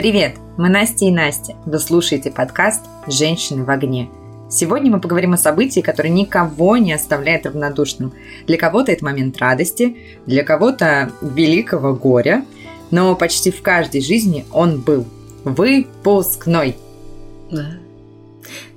Привет, мы Настя и Настя. Вы слушаете подкаст «Женщины в огне». Сегодня мы поговорим о событии, которое никого не оставляет равнодушным. Для кого-то это момент радости, для кого-то великого горя, но почти в каждой жизни он был. Выпускной. Да.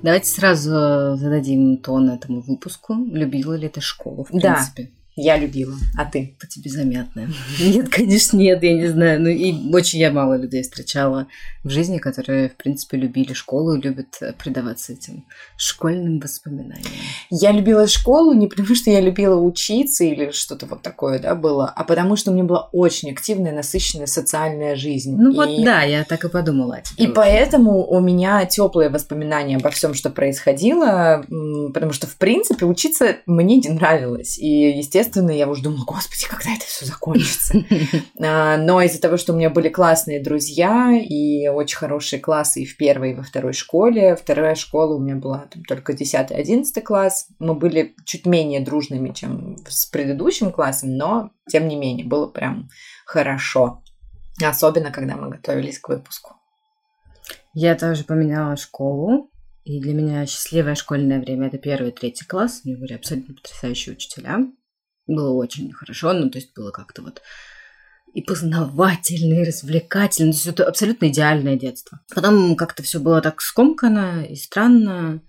Давайте сразу зададим тон этому выпуску. Любила ли ты школу, в принципе? Да. Я любила. А ты? По тебе заметно. Нет, конечно, нет, я не знаю. Ну и очень я мало людей встречала в жизни, которые, в принципе, любили школу и любят предаваться этим школьным воспоминаниям. Я любила школу не потому, что я любила учиться или что-то вот такое, да, было, а потому что у меня была очень активная, насыщенная социальная жизнь. Ну и... вот да, я так и подумала. И поэтому у меня теплые воспоминания обо всем, что происходило, потому что, в принципе, учиться мне не нравилось. И, естественно, естественно, я уже думала, господи, когда это все закончится. А, но из-за того, что у меня были классные друзья и очень хорошие классы и в первой, и во второй школе, вторая школа у меня была там, только 10-11 класс, мы были чуть менее дружными, чем с предыдущим классом, но тем не менее было прям хорошо. Особенно, когда мы готовились к выпуску. Я тоже поменяла школу, и для меня счастливое школьное время – это первый и третий класс. У меня были абсолютно потрясающие учителя было очень хорошо, ну, то есть было как-то вот и познавательно, и развлекательно. То есть это абсолютно идеальное детство. Потом как-то все было так скомкано и странно.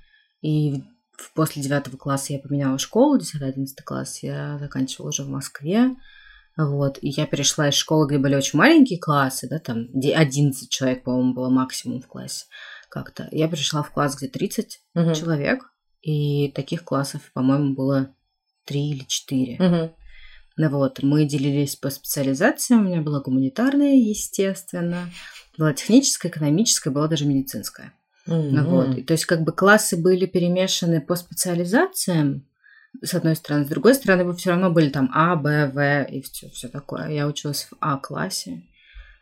И после девятого класса я поменяла школу, 10-11 класс я заканчивала уже в Москве. Вот, и я перешла из школы, где были очень маленькие классы, да, там 11 человек, по-моему, было максимум в классе как-то. Я перешла в класс, где 30 угу. человек, и таких классов, по-моему, было три или четыре. Угу. Ну вот, мы делились по специализациям. У меня была гуманитарная, естественно, была техническая, экономическая, была даже медицинская. Mm-hmm. Ну вот, и, то есть как бы классы были перемешаны по специализациям, с одной стороны, с другой стороны, вы все равно были там А, Б, В и все, все такое. Я училась в А классе.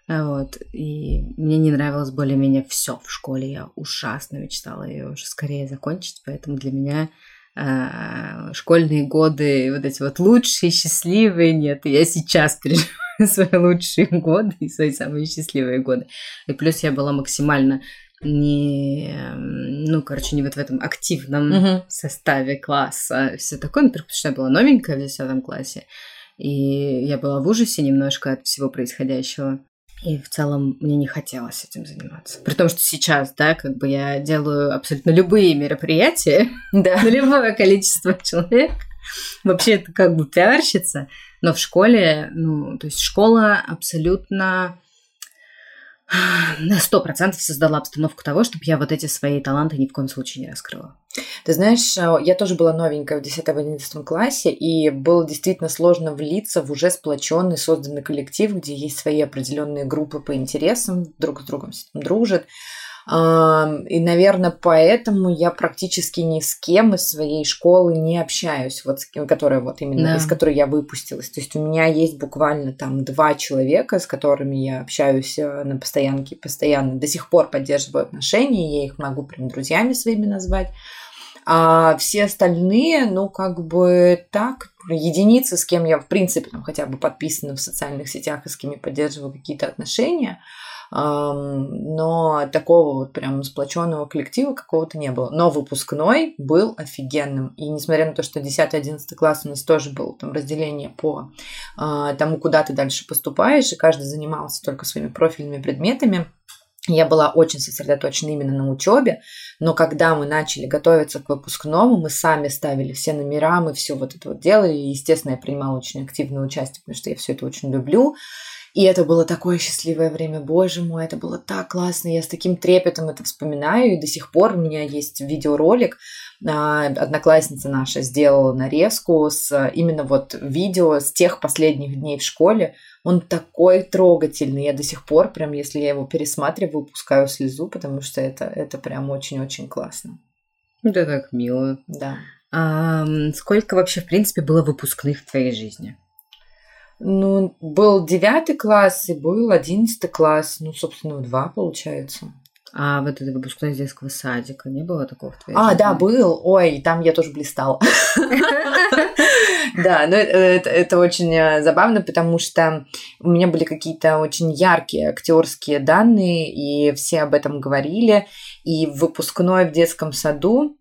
Вот, и мне не нравилось более-менее все в школе. Я ужасно мечтала ее уже скорее закончить, поэтому для меня школьные годы, вот эти вот лучшие, счастливые, нет, я сейчас переживаю свои лучшие годы и свои самые счастливые годы. И плюс я была максимально не, ну, короче, не вот в этом активном uh-huh. составе класса, все такое, например, потому что я была новенькая в 10 классе, и я была в ужасе немножко от всего происходящего. И в целом мне не хотелось этим заниматься. При том, что сейчас, да, как бы я делаю абсолютно любые мероприятия да. на любое количество человек. Вообще это как бы пиарщица. Но в школе, ну, то есть школа абсолютно на сто процентов создала обстановку того, чтобы я вот эти свои таланты ни в коем случае не раскрыла. Ты знаешь, э, я тоже была новенькая в 10-11 классе, и было действительно сложно влиться в уже сплоченный, созданный коллектив, где есть свои определенные группы по интересам, друг с другом дружат. И, наверное, поэтому я практически ни с кем из своей школы не общаюсь, вот, которая вот именно, да. из которой я выпустилась. То есть у меня есть буквально там два человека, с которыми я общаюсь э, на постоянке, постоянно до сих пор поддерживаю отношения, я их могу прям друзьями своими назвать. А все остальные, ну, как бы так, единицы, с кем я, в принципе, там, хотя бы подписана в социальных сетях и с кем я поддерживаю какие-то отношения – но такого вот прям сплоченного коллектива какого-то не было. Но выпускной был офигенным. И несмотря на то, что 10-11 класс у нас тоже было там разделение по а, тому, куда ты дальше поступаешь, и каждый занимался только своими профильными предметами, я была очень сосредоточена именно на учебе, но когда мы начали готовиться к выпускному, мы сами ставили все номера, мы все вот это вот делали. И, естественно, я принимала очень активное участие, потому что я все это очень люблю. И это было такое счастливое время, боже мой, это было так классно, я с таким трепетом это вспоминаю, и до сих пор у меня есть видеоролик, а, одноклассница наша сделала нарезку с именно вот видео с тех последних дней в школе, он такой трогательный, я до сих пор прям, если я его пересматриваю, пускаю слезу, потому что это, это прям очень-очень классно. Это так мило. Да. А, сколько вообще, в принципе, было выпускных в твоей жизни? Ну, был девятый класс и был одиннадцатый класс. Ну, собственно, два получается. А вот это выпускной из детского садика, не было такого в твоей А, жизни? да, был. Ой, там я тоже блистала. Да, но это, это очень э, забавно, потому что у меня были какие-то очень яркие актерские данные, и все об этом говорили. И в выпускной в детском саду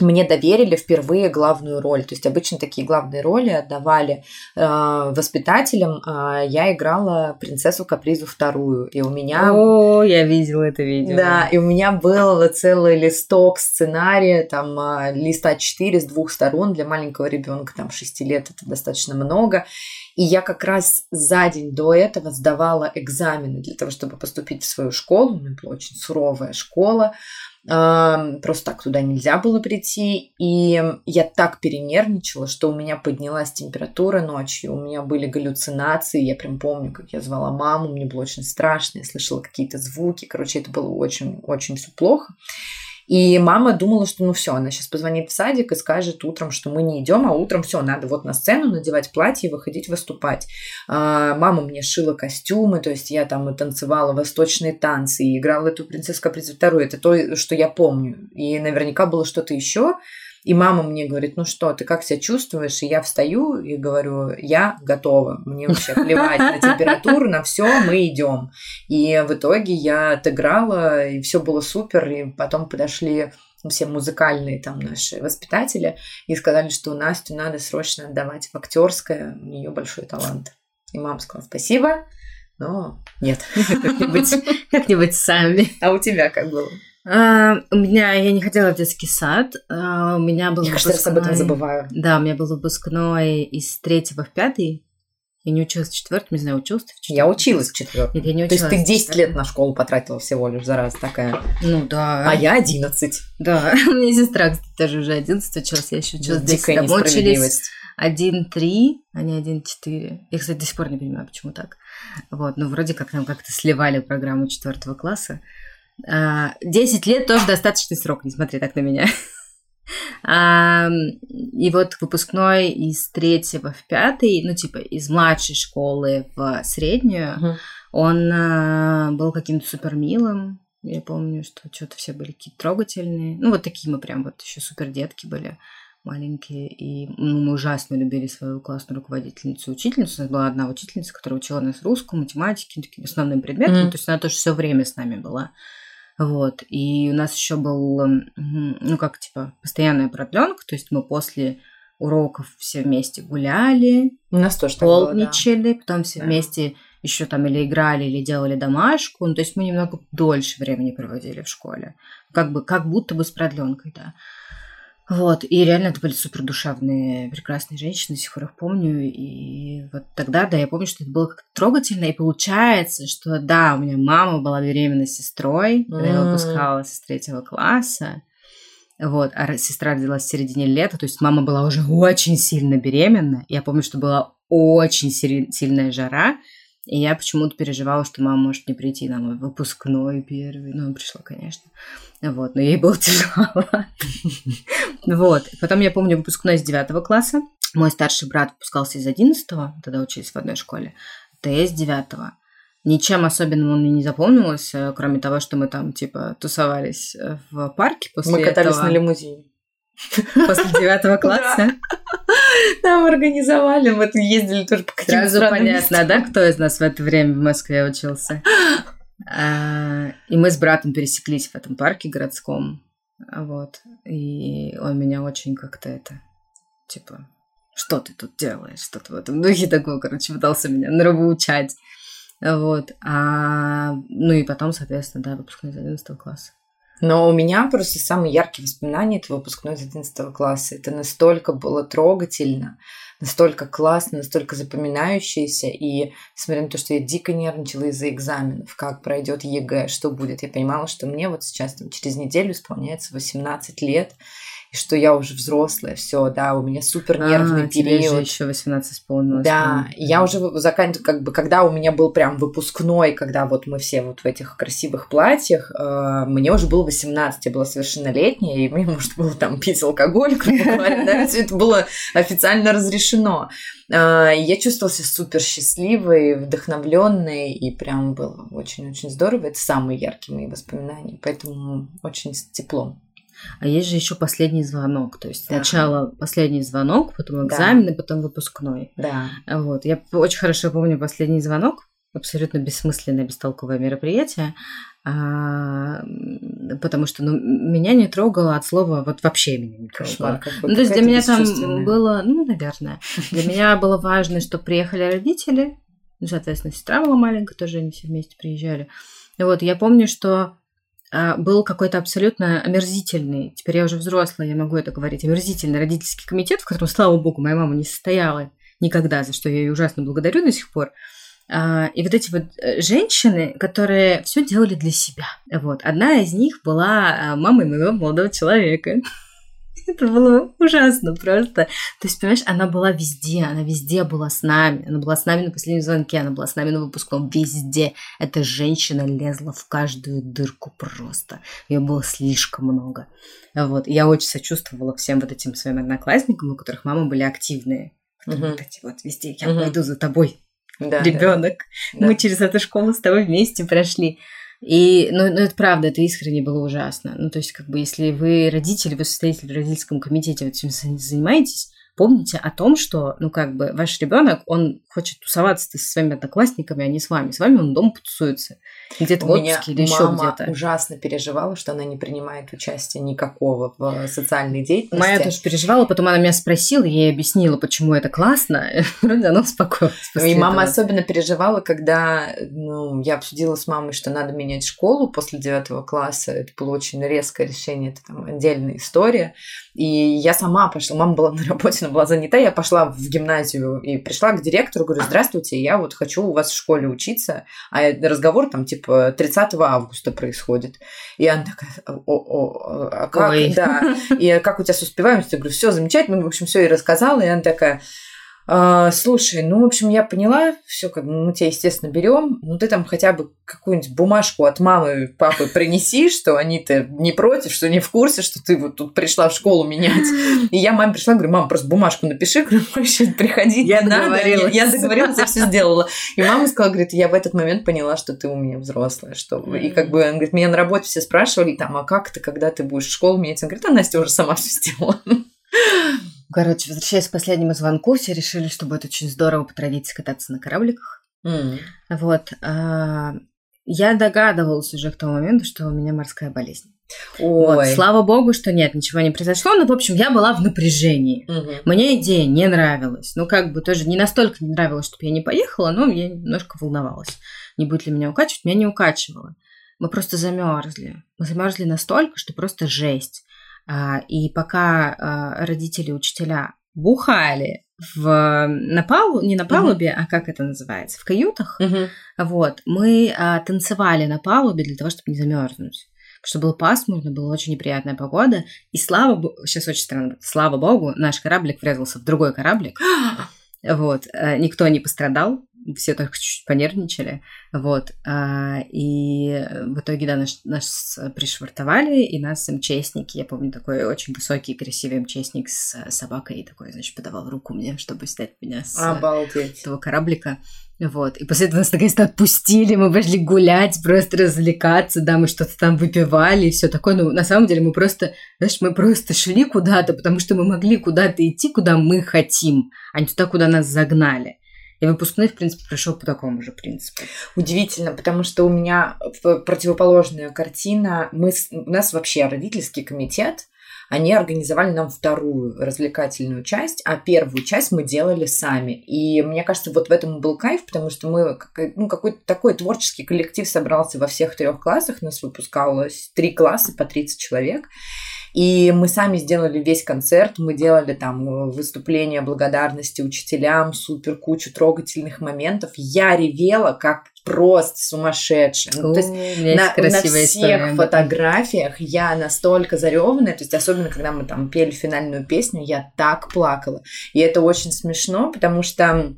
мне доверили впервые главную роль. То есть обычно такие главные роли отдавали э, воспитателям. А я играла принцессу Капризу вторую. И у меня... О, я видела это видео. Да, и у меня был целый листок сценария, там э, листа 4 с двух сторон для маленького ребенка, там 6 лет, это достаточно много. И я как раз за день до этого сдавала экзамены для того, чтобы поступить в свою школу. У меня была очень суровая школа. Просто так туда нельзя было прийти. И я так перенервничала, что у меня поднялась температура ночью, у меня были галлюцинации. Я прям помню, как я звала маму, мне было очень страшно, я слышала какие-то звуки. Короче, это было очень-очень все плохо. И мама думала, что ну все, она сейчас позвонит в садик и скажет утром, что мы не идем, а утром все, надо вот на сцену надевать платье и выходить выступать. А, мама мне шила костюмы, то есть я там и танцевала восточные танцы, и играла эту принцесску Капризу вторую. Это то, что я помню. И наверняка было что-то еще. И мама мне говорит, ну что, ты как себя чувствуешь? И я встаю и говорю, я готова. Мне вообще плевать на температуру, на все, мы идем. И в итоге я отыграла, и все было супер. И потом подошли все музыкальные там наши воспитатели и сказали, что Настю надо срочно отдавать в актерское, у нее большой талант. И мама сказала спасибо, но нет. Как-нибудь сами. А у тебя как было? А, у меня, я не хотела в детский сад. А, у меня был Я выпускной... каждый раз об этом забываю. Да, у меня был выпускной из третьего в пятый. Я не училась в четвертом, не знаю, училась ты в четвертом? Я училась в четвертом. Нет, я не училась. То есть ты 10 лет на школу потратила всего лишь за раз такая. Ну да. А я 11. Да, у меня сестра, кстати, тоже уже 11 училась, я еще училась 10 лет. Мы учились 1-3, а не 1-4. Я, кстати, до сих пор не понимаю, почему так. Вот, ну вроде как нам как-то сливали программу четвертого класса. 10 а, лет тоже достаточный срок, не смотри так на меня. А, и вот выпускной из третьего в пятый, ну, типа, из младшей школы в среднюю, угу. он а, был каким-то супер милым. Я помню, что что-то все были какие-то трогательные. Ну, вот такие мы прям вот еще супер детки были маленькие. И ну, мы ужасно любили свою классную руководительницу учительницу. У нас была одна учительница, которая учила нас русскому, математике, таким основным предметом. Mm. То есть она тоже все время с нами была. Вот. И у нас еще был, ну, как, типа, постоянная продленка, то есть мы после уроков все вместе гуляли, у нас тоже полничали, было, да. потом все да. вместе еще там или играли, или делали домашку. Ну, то есть мы немного дольше времени проводили в школе. Как бы, как будто бы с продленкой, да. Вот, и реально это были супер душевные, прекрасные женщины, до сих пор их помню. И вот тогда, да, я помню, что это было как-то трогательно. И получается, что да, у меня мама была беременна сестрой, когда я выпускалась из третьего класса. Вот, а сестра родилась в середине лета, то есть мама была уже очень сильно беременна. Я помню, что была очень сильная жара, и я почему-то переживала, что мама может не прийти на мой выпускной первый. Ну, пришла, конечно. Вот, но ей было тяжело. Вот. Потом я помню выпускной из девятого класса. Мой старший брат выпускался из одиннадцатого, тогда учились в одной школе. Т из девятого. Ничем особенным он мне не запомнился, кроме того, что мы там, типа, тусовались в парке после Мы катались этого. на лимузине. После девятого класса? Нам организовали, мы ездили тоже по каким-то Сразу понятно, да, кто из нас в это время в Москве учился? А, и мы с братом пересеклись в этом парке городском. Вот. И он меня очень как-то это, типа, что ты тут делаешь? Что-то в этом духе такое, короче, пытался меня нравоучать. Вот. А, ну и потом, соответственно, да, выпускной из 11 класса. Но у меня просто самые яркие воспоминания это выпускной из 11 класса. Это настолько было трогательно, настолько классно, настолько запоминающееся. И несмотря на то, что я дико нервничала из-за экзаменов, как пройдет ЕГЭ, что будет, я понимала, что мне вот сейчас там, через неделю исполняется 18 лет. И что я уже взрослая, все, да, у меня супер нервный а, период. Тебе же еще 18 исполнилось. Да, я уже заканчиваю, как бы, когда у меня был прям выпускной, когда вот мы все вот в этих красивых платьях, э, мне уже было 18, я была совершеннолетняя, и мне можно было там пить алкоголь, грубо говоря, да, все это было официально разрешено. Э, я чувствовала себя супер счастливой, вдохновленной, и прям было очень-очень здорово. Это самые яркие мои воспоминания, поэтому очень с теплом. А есть же еще последний звонок, то есть ага. сначала последний звонок, потом экзамен, да. потом выпускной. Да. Вот. Я очень хорошо помню последний звонок, абсолютно бессмысленное, бестолковое мероприятие, а, потому что ну, меня не трогало от слова, вот вообще меня не трогало. ну, то есть для меня там было, ну, наверное, для меня было важно, что приехали родители, ну, соответственно, сестра была маленькая, тоже они все вместе приезжали. Вот, я помню, что а, был какой-то абсолютно омерзительный, теперь я уже взрослая, я могу это говорить, омерзительный родительский комитет, в котором, слава богу, моя мама не состояла никогда, за что я ее ужасно благодарю до сих пор. А, и вот эти вот э, женщины, которые все делали для себя. Вот. Одна из них была а, мамой моего молодого человека. Это было ужасно просто. То есть, понимаешь, она была везде, она везде была с нами. Она была с нами на последнем звонке, она была с нами на выпускном, везде. Эта женщина лезла в каждую дырку просто. Ее было слишком много. Вот. Я очень сочувствовала всем вот этим своим одноклассникам, у которых мамы были активные. Угу. Вот эти вот везде, я угу. пойду за тобой, да, ребенок. Да. Мы через эту школу с тобой вместе прошли. И, ну, ну, это правда, это искренне было ужасно. Ну, то есть, как бы, если вы родители, вы состоите в родительском комитете, вот этим занимаетесь, помните о том, что, ну, как бы, ваш ребенок, он хочет тусоваться со своими одноклассниками, а не с вами. С вами он дома потусуется. Где-то в отпуске или еще где-то. ужасно переживала, что она не принимает участия никакого в социальной деятельности. Моя тоже переживала, потом она меня спросила, я ей объяснила, почему это классно. Вроде она успокоилась. И мама особенно переживала, когда ну, я обсудила с мамой, что надо менять школу после девятого класса. Это было очень резкое решение, это там отдельная история. И я сама пошла, мама была на работе, она была занята, я пошла в гимназию и пришла к директору, говорю, здравствуйте, я вот хочу у вас в школе учиться, а разговор там типа 30 августа происходит. И она такая, о, о, а как, Ой. да, и как у тебя с успеваемостью? Я говорю, все замечательно, в общем, все и рассказала, и она такая, слушай, ну, в общем, я поняла, все, как мы тебя, естественно, берем. Ну, ты там хотя бы какую-нибудь бумажку от мамы, папы принеси, что они-то не против, что не в курсе, что ты вот тут пришла в школу менять. И я маме пришла, говорю, мама, просто бумажку напиши, говорю, вообще приходить я не надо. Я, я договорилась, я все сделала. И мама сказала, говорит, я в этот момент поняла, что ты у меня взрослая, что... И как бы, она говорит, меня на работе все спрашивали, там, а как ты, когда ты будешь в школу менять? Она говорит, а Настя уже сама все сделала. Короче, возвращаясь к последнему звонку, все решили, что будет очень здорово по традиции кататься на корабликах. Mm. Вот. А, я догадывалась уже к тому моменту, что у меня морская болезнь. Ой. Вот, слава богу, что нет, ничего не произошло. Но, в общем, я была в напряжении. Угу. Мне идея не нравилась. Ну, как бы тоже не настолько не нравилось, чтобы я не поехала, но я немножко волновалась. Не будет ли меня укачивать? Меня не укачивало. Мы просто замерзли. Мы замерзли настолько, что просто жесть. А, и пока а, родители, учителя бухали в, на палу, не на палубе, uh-huh. а как это называется, в каютах, uh-huh. вот, мы а, танцевали на палубе для того, чтобы не замерзнуть. Потому что было пасмурно, была очень неприятная погода. И слава богу, сейчас очень странно, слава богу, наш кораблик врезался в другой кораблик. вот, никто не пострадал, все только чуть-чуть понервничали, вот, а, и в итоге, да, нас, нас пришвартовали, и нас МЧСники, я помню, такой очень высокий, красивый МЧСник с собакой, и такой, значит, подавал руку мне, чтобы снять меня с Обалдеть. этого кораблика, вот, и после этого нас наконец-то отпустили, мы пошли гулять, просто развлекаться, да, мы что-то там выпивали и все такое, но на самом деле мы просто, знаешь, мы просто шли куда-то, потому что мы могли куда-то идти, куда мы хотим, а не туда, куда нас загнали. И выпускной, в принципе, прошел по такому же принципу. Удивительно, потому что у меня противоположная картина. Мы, у нас вообще родительский комитет, они организовали нам вторую развлекательную часть, а первую часть мы делали сами. И мне кажется, вот в этом был кайф, потому что мы, ну, какой-то такой творческий коллектив собрался во всех трех классах, нас выпускалось три класса по 30 человек. И мы сами сделали весь концерт, мы делали там выступления благодарности учителям, супер кучу трогательных моментов. Я ревела, как просто сумасшедшая. Ну, то есть на, на всех история. фотографиях я настолько зареванная, то есть особенно когда мы там пели финальную песню, я так плакала. И это очень смешно, потому что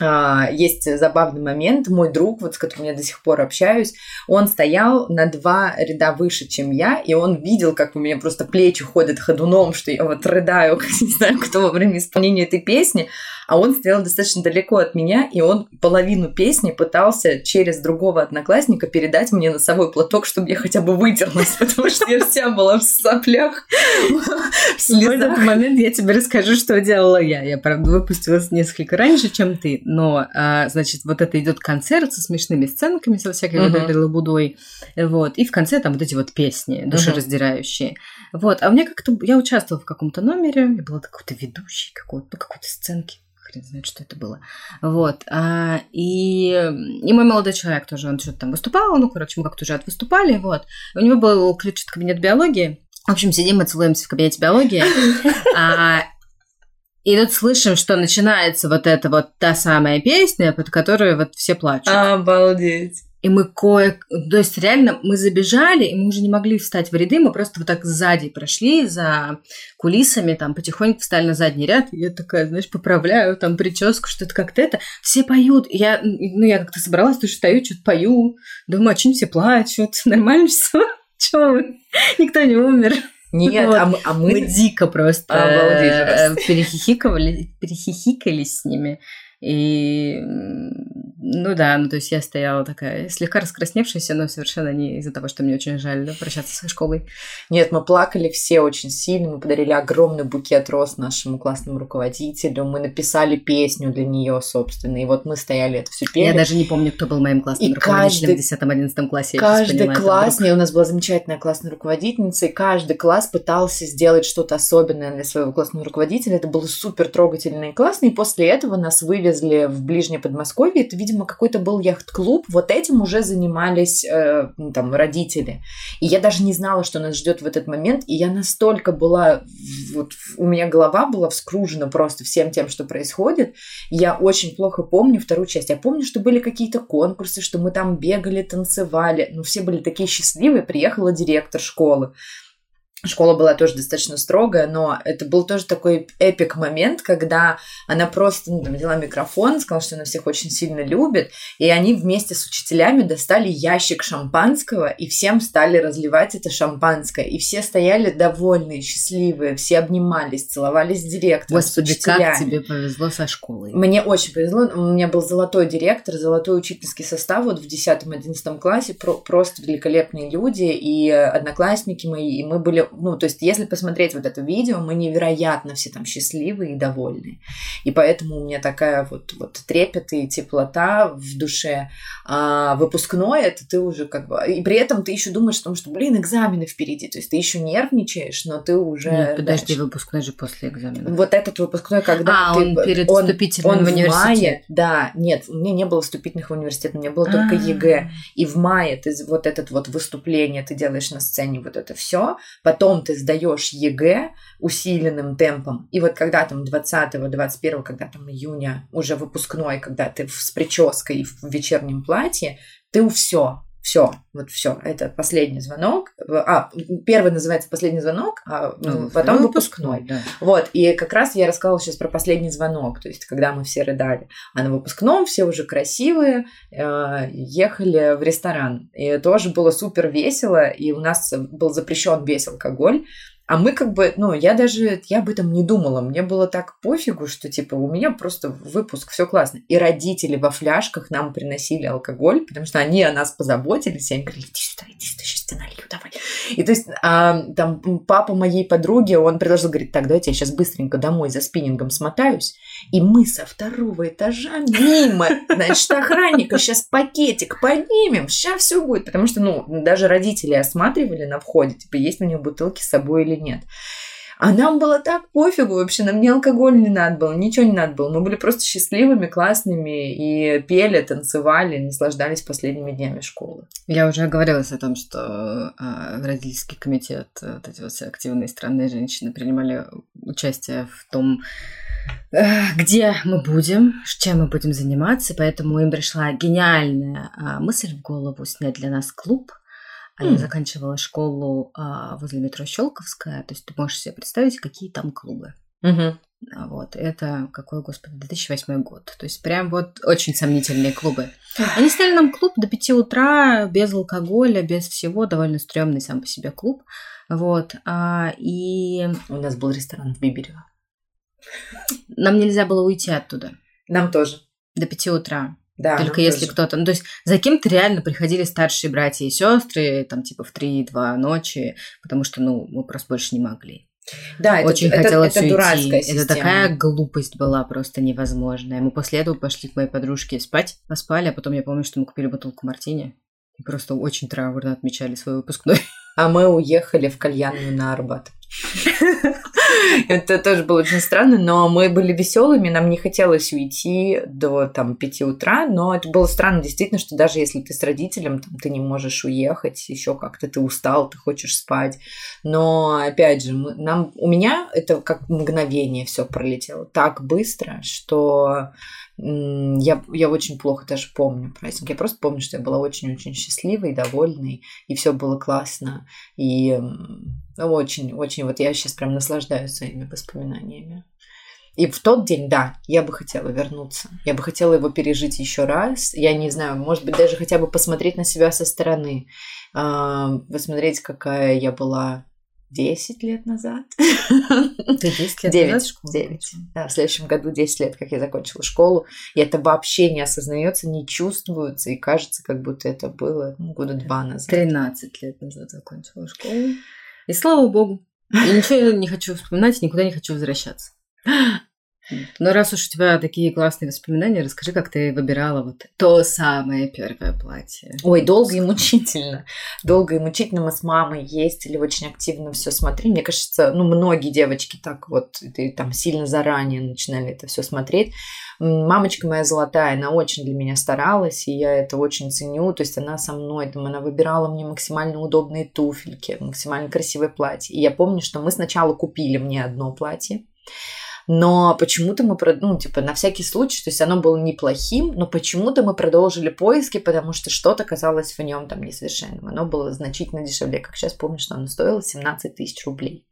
есть забавный момент. Мой друг, вот с которым я до сих пор общаюсь, он стоял на два ряда выше, чем я, и он видел, как у меня просто плечи ходят ходуном, что я вот рыдаю, не знаю, кто во время исполнения этой песни а он стоял достаточно далеко от меня, и он половину песни пытался через другого одноклассника передать мне носовой платок, чтобы я хотя бы вытерлась, потому что я вся была в соплях, в В этот момент я тебе расскажу, что делала я. Я, правда, выпустилась несколько раньше, чем ты, но, а, значит, вот это идет концерт со смешными сценками, со всякой вот этой лабудой, вот, и в конце там вот эти вот песни душераздирающие. Вот, а у меня как-то, я участвовала в каком-то номере, я была какой-то ведущий какой-то, ну, какой-то сценки хрен знает, что это было. Вот. А, и, и мой молодой человек тоже, он что-то там выступал, ну, короче, мы как-то уже отвыступали, вот. У него был ключ от кабинет биологии. В общем, сидим мы целуемся в кабинете биологии. А, и тут слышим, что начинается вот эта вот та самая песня, под которую вот все плачут. Обалдеть. И мы кое... То есть реально мы забежали, и мы уже не могли встать в ряды, мы просто вот так сзади прошли за кулисами, там потихоньку встали на задний ряд. И я такая, знаешь, поправляю там прическу, что-то как-то это. Все поют. Я, ну, я как-то собралась, тоже стою, что-то пою. Думаю, а чем все плачут? Нормально все? Чего Никто не умер. Нет, вот. а, мы, а мы... мы дико просто э, перехихикали, перехихикались с ними. И, ну да, ну то есть я стояла такая слегка раскрасневшаяся, но совершенно не из-за того, что мне очень жаль да, прощаться со школой. Нет, мы плакали все очень сильно, мы подарили огромный букет роз нашему классному руководителю, мы написали песню для нее, собственно, и вот мы стояли это все пели. Я даже не помню, кто был моим классным и руководителем каждый, в 10-11 классе. Каждый классный, у нас была замечательная классная руководительница, и каждый класс пытался сделать что-то особенное для своего классного руководителя. Это было супер трогательно и классно, и после этого нас вывели вывезли в ближнее Подмосковье, это, видимо, какой-то был яхт-клуб, вот этим уже занимались э, ну, там родители. И я даже не знала, что нас ждет в этот момент, и я настолько была, вот у меня голова была вскружена просто всем тем, что происходит. Я очень плохо помню вторую часть. Я помню, что были какие-то конкурсы, что мы там бегали, танцевали, ну все были такие счастливые, приехала директор школы. Школа была тоже достаточно строгая, но это был тоже такой эпик момент, когда она просто ну, там, взяла микрофон, сказала, что она всех очень сильно любит, и они вместе с учителями достали ящик шампанского, и всем стали разливать это шампанское. И все стояли довольные, счастливые, все обнимались, целовались с директором, Господи, с учителями. как тебе повезло со школой. Мне очень повезло. У меня был золотой директор, золотой учительский состав вот в 10-11 классе, про- просто великолепные люди, и одноклассники мои, и мы были ну, то есть, если посмотреть вот это видео, мы невероятно все там счастливые и довольны. И поэтому у меня такая вот, вот трепет и теплота в душе. А выпускное, это ты уже как бы... И при этом ты еще думаешь о том, что, блин, экзамены впереди. То есть, ты еще нервничаешь, но ты уже... Нет, подожди, дальше. выпускной же после экзамена. Вот этот выпускной, когда а, ты... он перед он, вступительным он в университет. Мае, да, нет, у меня не было вступительных в университет, у меня было только А-а-а. ЕГЭ. И в мае ты вот этот вот выступление ты делаешь на сцене, вот это все. Потом потом ты сдаешь ЕГЭ усиленным темпом, и вот когда там 20-21, когда там июня уже выпускной, когда ты с прической и в вечернем платье, ты все, все, вот все, это последний звонок. А, первый называется последний звонок, а ну, потом выпускной. Да. Вот, и как раз я рассказывала сейчас про последний звонок, то есть когда мы все рыдали. А на выпускном все уже красивые, э, ехали в ресторан. И тоже было супер весело, и у нас был запрещен весь алкоголь. А мы как бы, ну, я даже, я об этом не думала. Мне было так пофигу, что, типа, у меня просто выпуск, все классно. И родители во фляжках нам приносили алкоголь, потому что они о нас позаботились. И они говорили, иди сюда, иди сюда, сейчас тебе налью, давай. И то есть, а, там, папа моей подруги, он предложил, говорит, так, давайте я сейчас быстренько домой за спиннингом смотаюсь. И мы со второго этажа мимо, значит, охранника сейчас пакетик поднимем, сейчас все будет. Потому что, ну, даже родители осматривали на входе, типа, есть у него бутылки с собой или или нет. А нам было так пофигу вообще, нам ни алкоголь не надо было, ничего не надо было. Мы были просто счастливыми, классными и пели, танцевали, наслаждались последними днями школы. Я уже оговорилась о том, что э, родительский комитет, вот эти вот все активные странные женщины принимали участие в том, э, где мы будем, чем мы будем заниматься, поэтому им пришла гениальная э, мысль в голову снять для нас клуб – а я заканчивала школу а, возле метро Щелковская. То есть ты можешь себе представить, какие там клубы. Угу. Вот, это какой, господи, 2008 год. То есть прям вот очень сомнительные клубы. Они стали нам клуб до 5 утра, без алкоголя, без всего, довольно стрёмный сам по себе клуб. Вот, а, и... У нас был ресторан в Биберево. Нам нельзя было уйти оттуда. Нам тоже. До 5 утра. Да, Только если кто-то... Ну, то есть за кем-то реально приходили старшие братья и сестры, там, типа, в 3-2 ночи, потому что, ну, мы просто больше не могли. Да, это, Очень это, хотелось это уйти. дурацкая Это система. такая глупость была просто невозможная. Мы после этого пошли к моей подружке спать, поспали, а потом я помню, что мы купили бутылку мартини. И просто очень траурно отмечали свой выпускной. А мы уехали в кальянную на Арбат. Это тоже было очень странно, но мы были веселыми, нам не хотелось уйти до там 5 утра, но это было странно действительно, что даже если ты с родителем, там, ты не можешь уехать, еще как-то ты устал, ты хочешь спать. Но опять же, мы, нам, у меня это как мгновение все пролетело так быстро, что я, я очень плохо даже помню праздник. Я просто помню, что я была очень-очень счастливой, довольной, и все было классно. И очень-очень, вот я сейчас прям наслаждаюсь своими воспоминаниями. И в тот день, да, я бы хотела вернуться. Я бы хотела его пережить еще раз. Я не знаю, может быть, даже хотя бы посмотреть на себя со стороны. Посмотреть, какая я была 10 лет назад. Ты 10 лет 9, назад школу 9. Да, в следующем году 10 лет, как я закончила школу. И это вообще не осознается, не чувствуется, и кажется, как будто это было ну, года два назад. 13 лет назад закончила школу. И слава богу. И ничего не хочу вспоминать, никуда не хочу возвращаться. Но раз уж у тебя такие классные воспоминания, расскажи, как ты выбирала вот то самое первое платье. Ой, долго и мучительно. Долго и мучительно мы с мамой ездили, очень активно все смотрели. Мне кажется, ну, многие девочки так вот и там сильно заранее начинали это все смотреть. Мамочка моя золотая, она очень для меня старалась, и я это очень ценю. То есть она со мной, там, она выбирала мне максимально удобные туфельки, максимально красивое платье. И я помню, что мы сначала купили мне одно платье, но почему-то мы, ну, типа, на всякий случай, то есть оно было неплохим, но почему-то мы продолжили поиски, потому что что-то казалось в нем там несовершенным. Оно было значительно дешевле. Как сейчас помню, что оно стоило 17 тысяч рублей.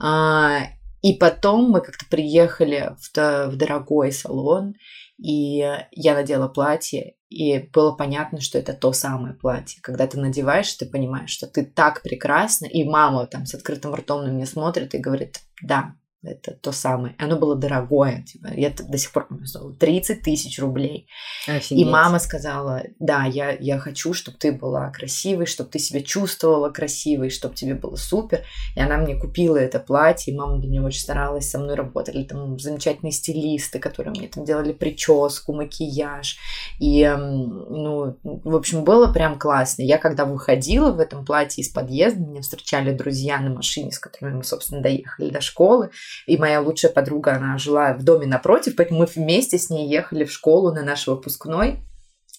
А, и потом мы как-то приехали в, в дорогой салон, и я надела платье, и было понятно, что это то самое платье. Когда ты надеваешь, ты понимаешь, что ты так прекрасна, и мама там с открытым ртом на меня смотрит и говорит, да, это то самое. Оно было дорогое. Типа, я до сих пор помню, стоило 30 тысяч рублей. Офигеть. И мама сказала, да, я, я хочу, чтобы ты была красивой, чтобы ты себя чувствовала красивой, чтобы тебе было супер. И она мне купила это платье, и мама для меня очень старалась, со мной работали там замечательные стилисты, которые мне там делали прическу, макияж. И, ну, в общем, было прям классно. Я когда выходила в этом платье из подъезда, меня встречали друзья на машине, с которыми мы, собственно, доехали до школы. И моя лучшая подруга, она жила в доме напротив, поэтому мы вместе с ней ехали в школу на наш выпускной.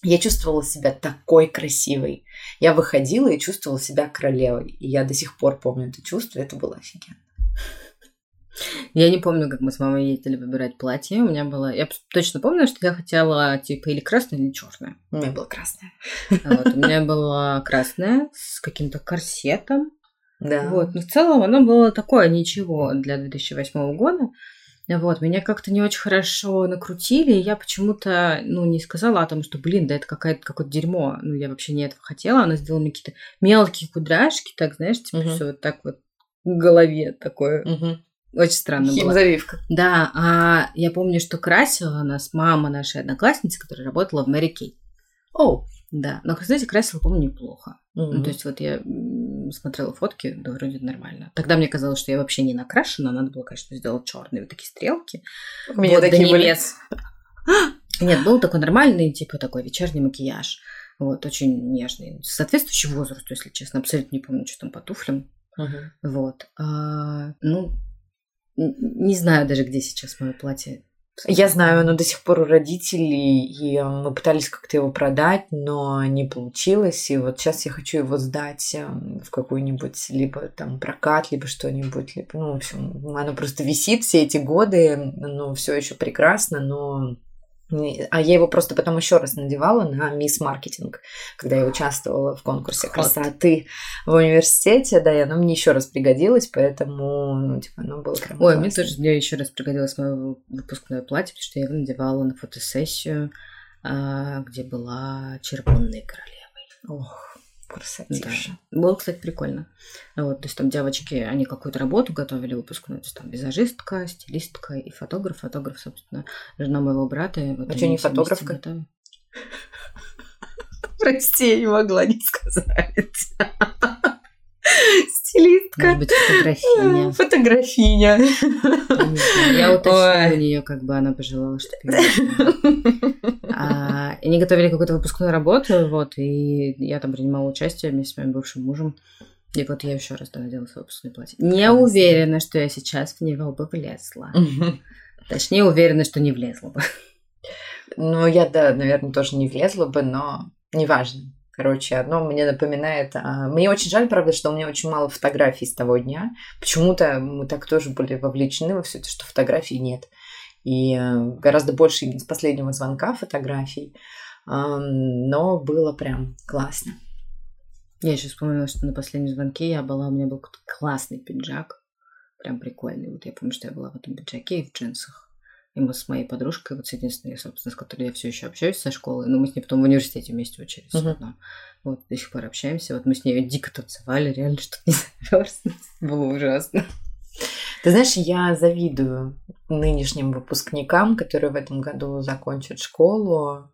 Я чувствовала себя такой красивой. Я выходила и чувствовала себя королевой. И я до сих пор помню это чувство, это было офигенно. Я не помню, как мы с мамой ездили выбирать платье. У меня было... Я точно помню, что я хотела, типа, или красное, или черное. У меня было красное. Вот, у меня было красное с каким-то корсетом. Да. Вот, но в целом оно было такое ничего для 2008 года. Вот, меня как-то не очень хорошо накрутили, и я почему-то, ну, не сказала о том, что, блин, да это какая-то какое-то дерьмо. Ну, я вообще не этого хотела. Она сделала мне какие-то мелкие кудряшки, так, знаешь, типа Мгм. все вот так вот в голове такое. Угу. Очень странно было. Химзавивка. Да, а я помню, что красила нас мама нашей одноклассницы, которая работала в Мэри Кей. О. Да, но, знаете, красила, помню, неплохо. Ну, Мгм. то есть вот я смотрела фотки, да, вроде нормально. Тогда мне казалось, что я вообще не накрашена, надо было, конечно, сделать черные вот такие стрелки. У меня Вот, до такие были. небес. Нет, был такой нормальный, типа такой вечерний макияж. Вот, очень нежный. Соответствующий возрасту, если честно. Абсолютно не помню, что там по туфлям. Угу. Вот. А, ну, не знаю даже, где сейчас мое платье. Я знаю, оно до сих пор у родителей, и э, мы пытались как-то его продать, но не получилось. И вот сейчас я хочу его сдать э, в какой-нибудь либо там прокат, либо что-нибудь, либо, ну, в общем, оно просто висит все эти годы, ну, все еще прекрасно, но а я его просто потом еще раз надевала на мисс маркетинг, когда я участвовала в конкурсе красоты в университете, да, и оно мне еще раз пригодилось, поэтому, ну, типа, оно было прям Ой, классно. мне тоже мне еще раз пригодилось мое выпускное платье, потому что я его надевала на фотосессию, а, где была червонной королевой. Ох, Красотища. Да. Было, кстати, прикольно. Вот, то есть там девочки, они какую-то работу готовили выпускную, то есть там визажистка, стилистка и фотограф. Фотограф, собственно, жена моего брата. Вот а что, не фотографка? Прости, я не могла не сказать. Может быть, фотографиня. Фотографиня. Я уточнила у нее, как бы она пожелала, чтобы а, Они готовили какую-то выпускную работу, вот, и я там принимала участие вместе с моим бывшим мужем. И вот я еще раз надела свое выпускное платье. Не уверена, что я сейчас в него бы влезла. Точнее, уверена, что не влезла бы. Ну, я, да, наверное, тоже не влезла бы, но неважно. Короче, одно мне напоминает... А, мне очень жаль, правда, что у меня очень мало фотографий с того дня. Почему-то мы так тоже были вовлечены во все это, что фотографий нет. И э, гораздо больше с последнего звонка фотографий. Но было прям классно. Я еще вспомнила, что на последнем звонке я была, у меня был классный пиджак. Прям прикольный. Вот я помню, что я была в этом пиджаке и в джинсах. И мы с моей подружкой, вот с единственной, собственно, с которой я все еще общаюсь со школы, но мы с ней потом в университете вместе учились. Uh-huh. Вот до сих пор общаемся. Вот мы с ней дико танцевали, реально что-то не замерзнуть. Было ужасно. Ты знаешь, я завидую нынешним выпускникам, которые в этом году закончат школу,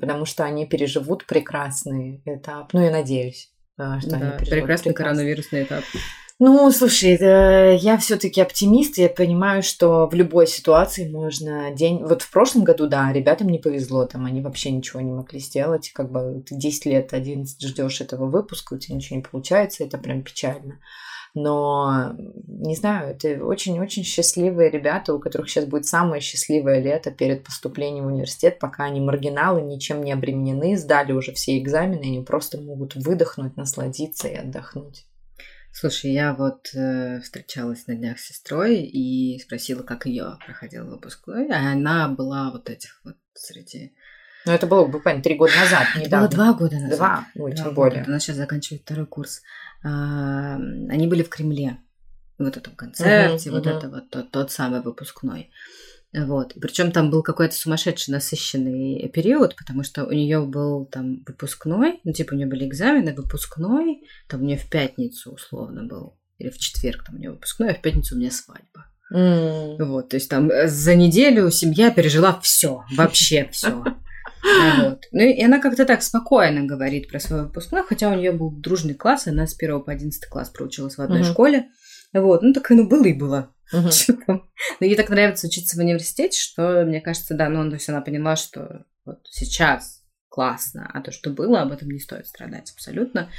потому что они переживут прекрасный этап. Ну, я надеюсь, что да, они переживут прекрасный прекрасный коронавирусный этап. Ну, слушай, э, я все-таки оптимист, я понимаю, что в любой ситуации можно день... Вот в прошлом году, да, ребятам не повезло, там они вообще ничего не могли сделать, как бы ты 10 лет, 11 ждешь этого выпуска, у тебя ничего не получается, это прям печально. Но, не знаю, это очень-очень счастливые ребята, у которых сейчас будет самое счастливое лето перед поступлением в университет, пока они маргиналы, ничем не обременены, сдали уже все экзамены, они просто могут выдохнуть, насладиться и отдохнуть. Слушай, я вот э, встречалась на днях с сестрой и спросила, как ее проходил выпускной, а она была вот этих вот среди... Ну, это было буквально три года назад, недавно. Было два года назад. Два, ой, два тем более. Она сейчас заканчивает второй курс. А, они были в Кремле. Вот этом концерте, uh-huh, вот uh-huh. это вот тот, тот самый выпускной. Вот. Причем там был какой-то сумасшедший насыщенный период, потому что у нее был там выпускной, ну, типа у нее были экзамены, выпускной, там у нее в пятницу условно был, или в четверг там у нее выпускной, а в пятницу у меня свадьба. Mm. Вот, то есть там э, за неделю семья пережила все, вообще все. Вот. Ну и она как-то так спокойно говорит про свой выпускной, хотя у нее был дружный класс, она с 1 по 11 класс проучилась в одной школе. Вот, ну так ну было и было. Угу. Но ей так нравится учиться в университете, что, мне кажется, да, ну, то есть она поняла, что вот сейчас классно, а то, что было, об этом не стоит страдать абсолютно.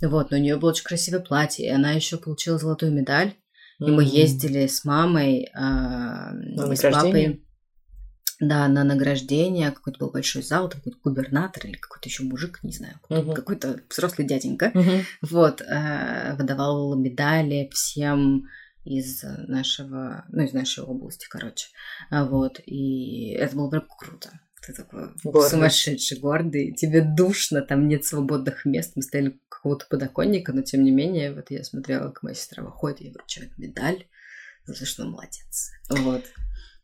Вот, но у нее было очень красивое платье, и она еще получила золотую медаль. И мы ездили с мамой, а, и с папой. Да, на награждение. Какой-то был большой зал, там какой-то губернатор или какой-то еще мужик, не знаю, какой-то, uh какой-то взрослый дяденька. uh Вот, э, выдавал медали всем из нашего, ну, из нашей области, короче. А вот, и это было прям круто. Ты такой гордый. сумасшедший, гордый, тебе душно, там нет свободных мест, мы стояли у какого-то подоконника, но тем не менее, вот я смотрела, как моя сестра выходит, и вручает медаль, за что молодец. Вот.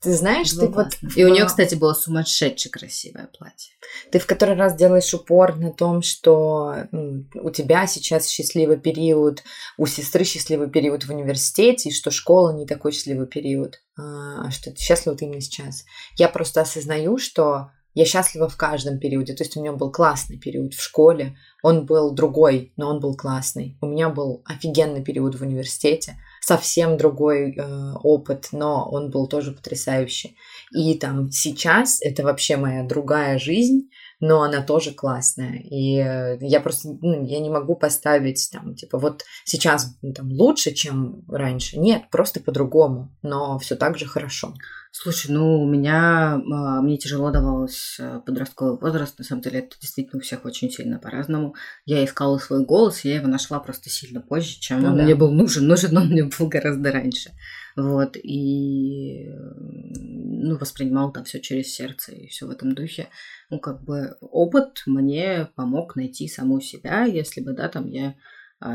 Ты знаешь, ты вот... И у нее, кстати, было сумасшедше красивое платье. Ты в который раз делаешь упор на том, что у тебя сейчас счастливый период, у сестры счастливый период в университете, и что школа не такой счастливый период, а что ты счастлива ты именно сейчас. Я просто осознаю, что я счастлива в каждом периоде. То есть у меня был классный период в школе, он был другой, но он был классный. У меня был офигенный период в университете, совсем другой э, опыт, но он был тоже потрясающий. И там сейчас это вообще моя другая жизнь, но она тоже классная. И э, я просто, ну, я не могу поставить там, типа, вот сейчас там лучше, чем раньше. Нет, просто по-другому, но все так же хорошо. Слушай, ну у меня, а, мне тяжело давалось э, подростковый возраст, на самом деле это действительно у всех очень сильно по-разному. Я искала свой голос, я его нашла просто сильно позже, чем ну, он да. мне был нужен. Нужен он мне был гораздо раньше. Вот, и ну, воспринимал там все через сердце и все в этом духе. Ну, как бы опыт мне помог найти саму себя, если бы, да, там я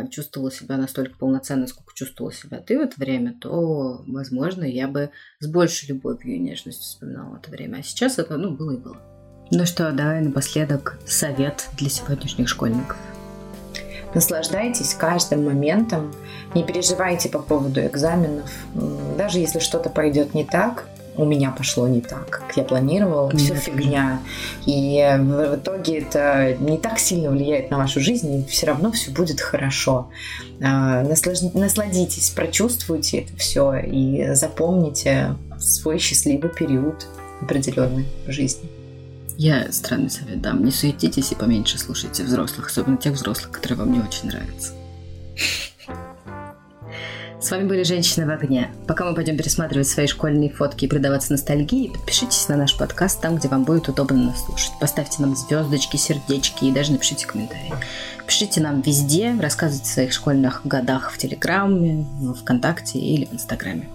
чувствовала себя настолько полноценно, сколько чувствовала себя ты в это время, то, возможно, я бы с большей любовью и нежностью вспоминала это время. А сейчас это, ну, было и было. Ну что, давай напоследок совет для сегодняшних школьников. Наслаждайтесь каждым моментом, не переживайте по поводу экзаменов. Даже если что-то пойдет не так, у меня пошло не так, как я планировала, все фигня. И в итоге это не так сильно влияет на вашу жизнь, и все равно все будет хорошо. А, насладитесь, прочувствуйте это все и запомните свой счастливый период определенной жизни. Я странный совет дам. Не суетитесь и поменьше слушайте взрослых, особенно тех взрослых, которые вам не очень нравятся. С вами были «Женщины в огне». Пока мы пойдем пересматривать свои школьные фотки и предаваться ностальгии, подпишитесь на наш подкаст там, где вам будет удобно нас слушать. Поставьте нам звездочки, сердечки и даже напишите комментарии. Пишите нам везде, рассказывайте о своих школьных годах в Телеграме, в ВКонтакте или в Инстаграме.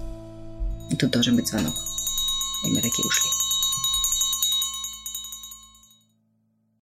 И тут должен быть звонок. И мы такие ушли.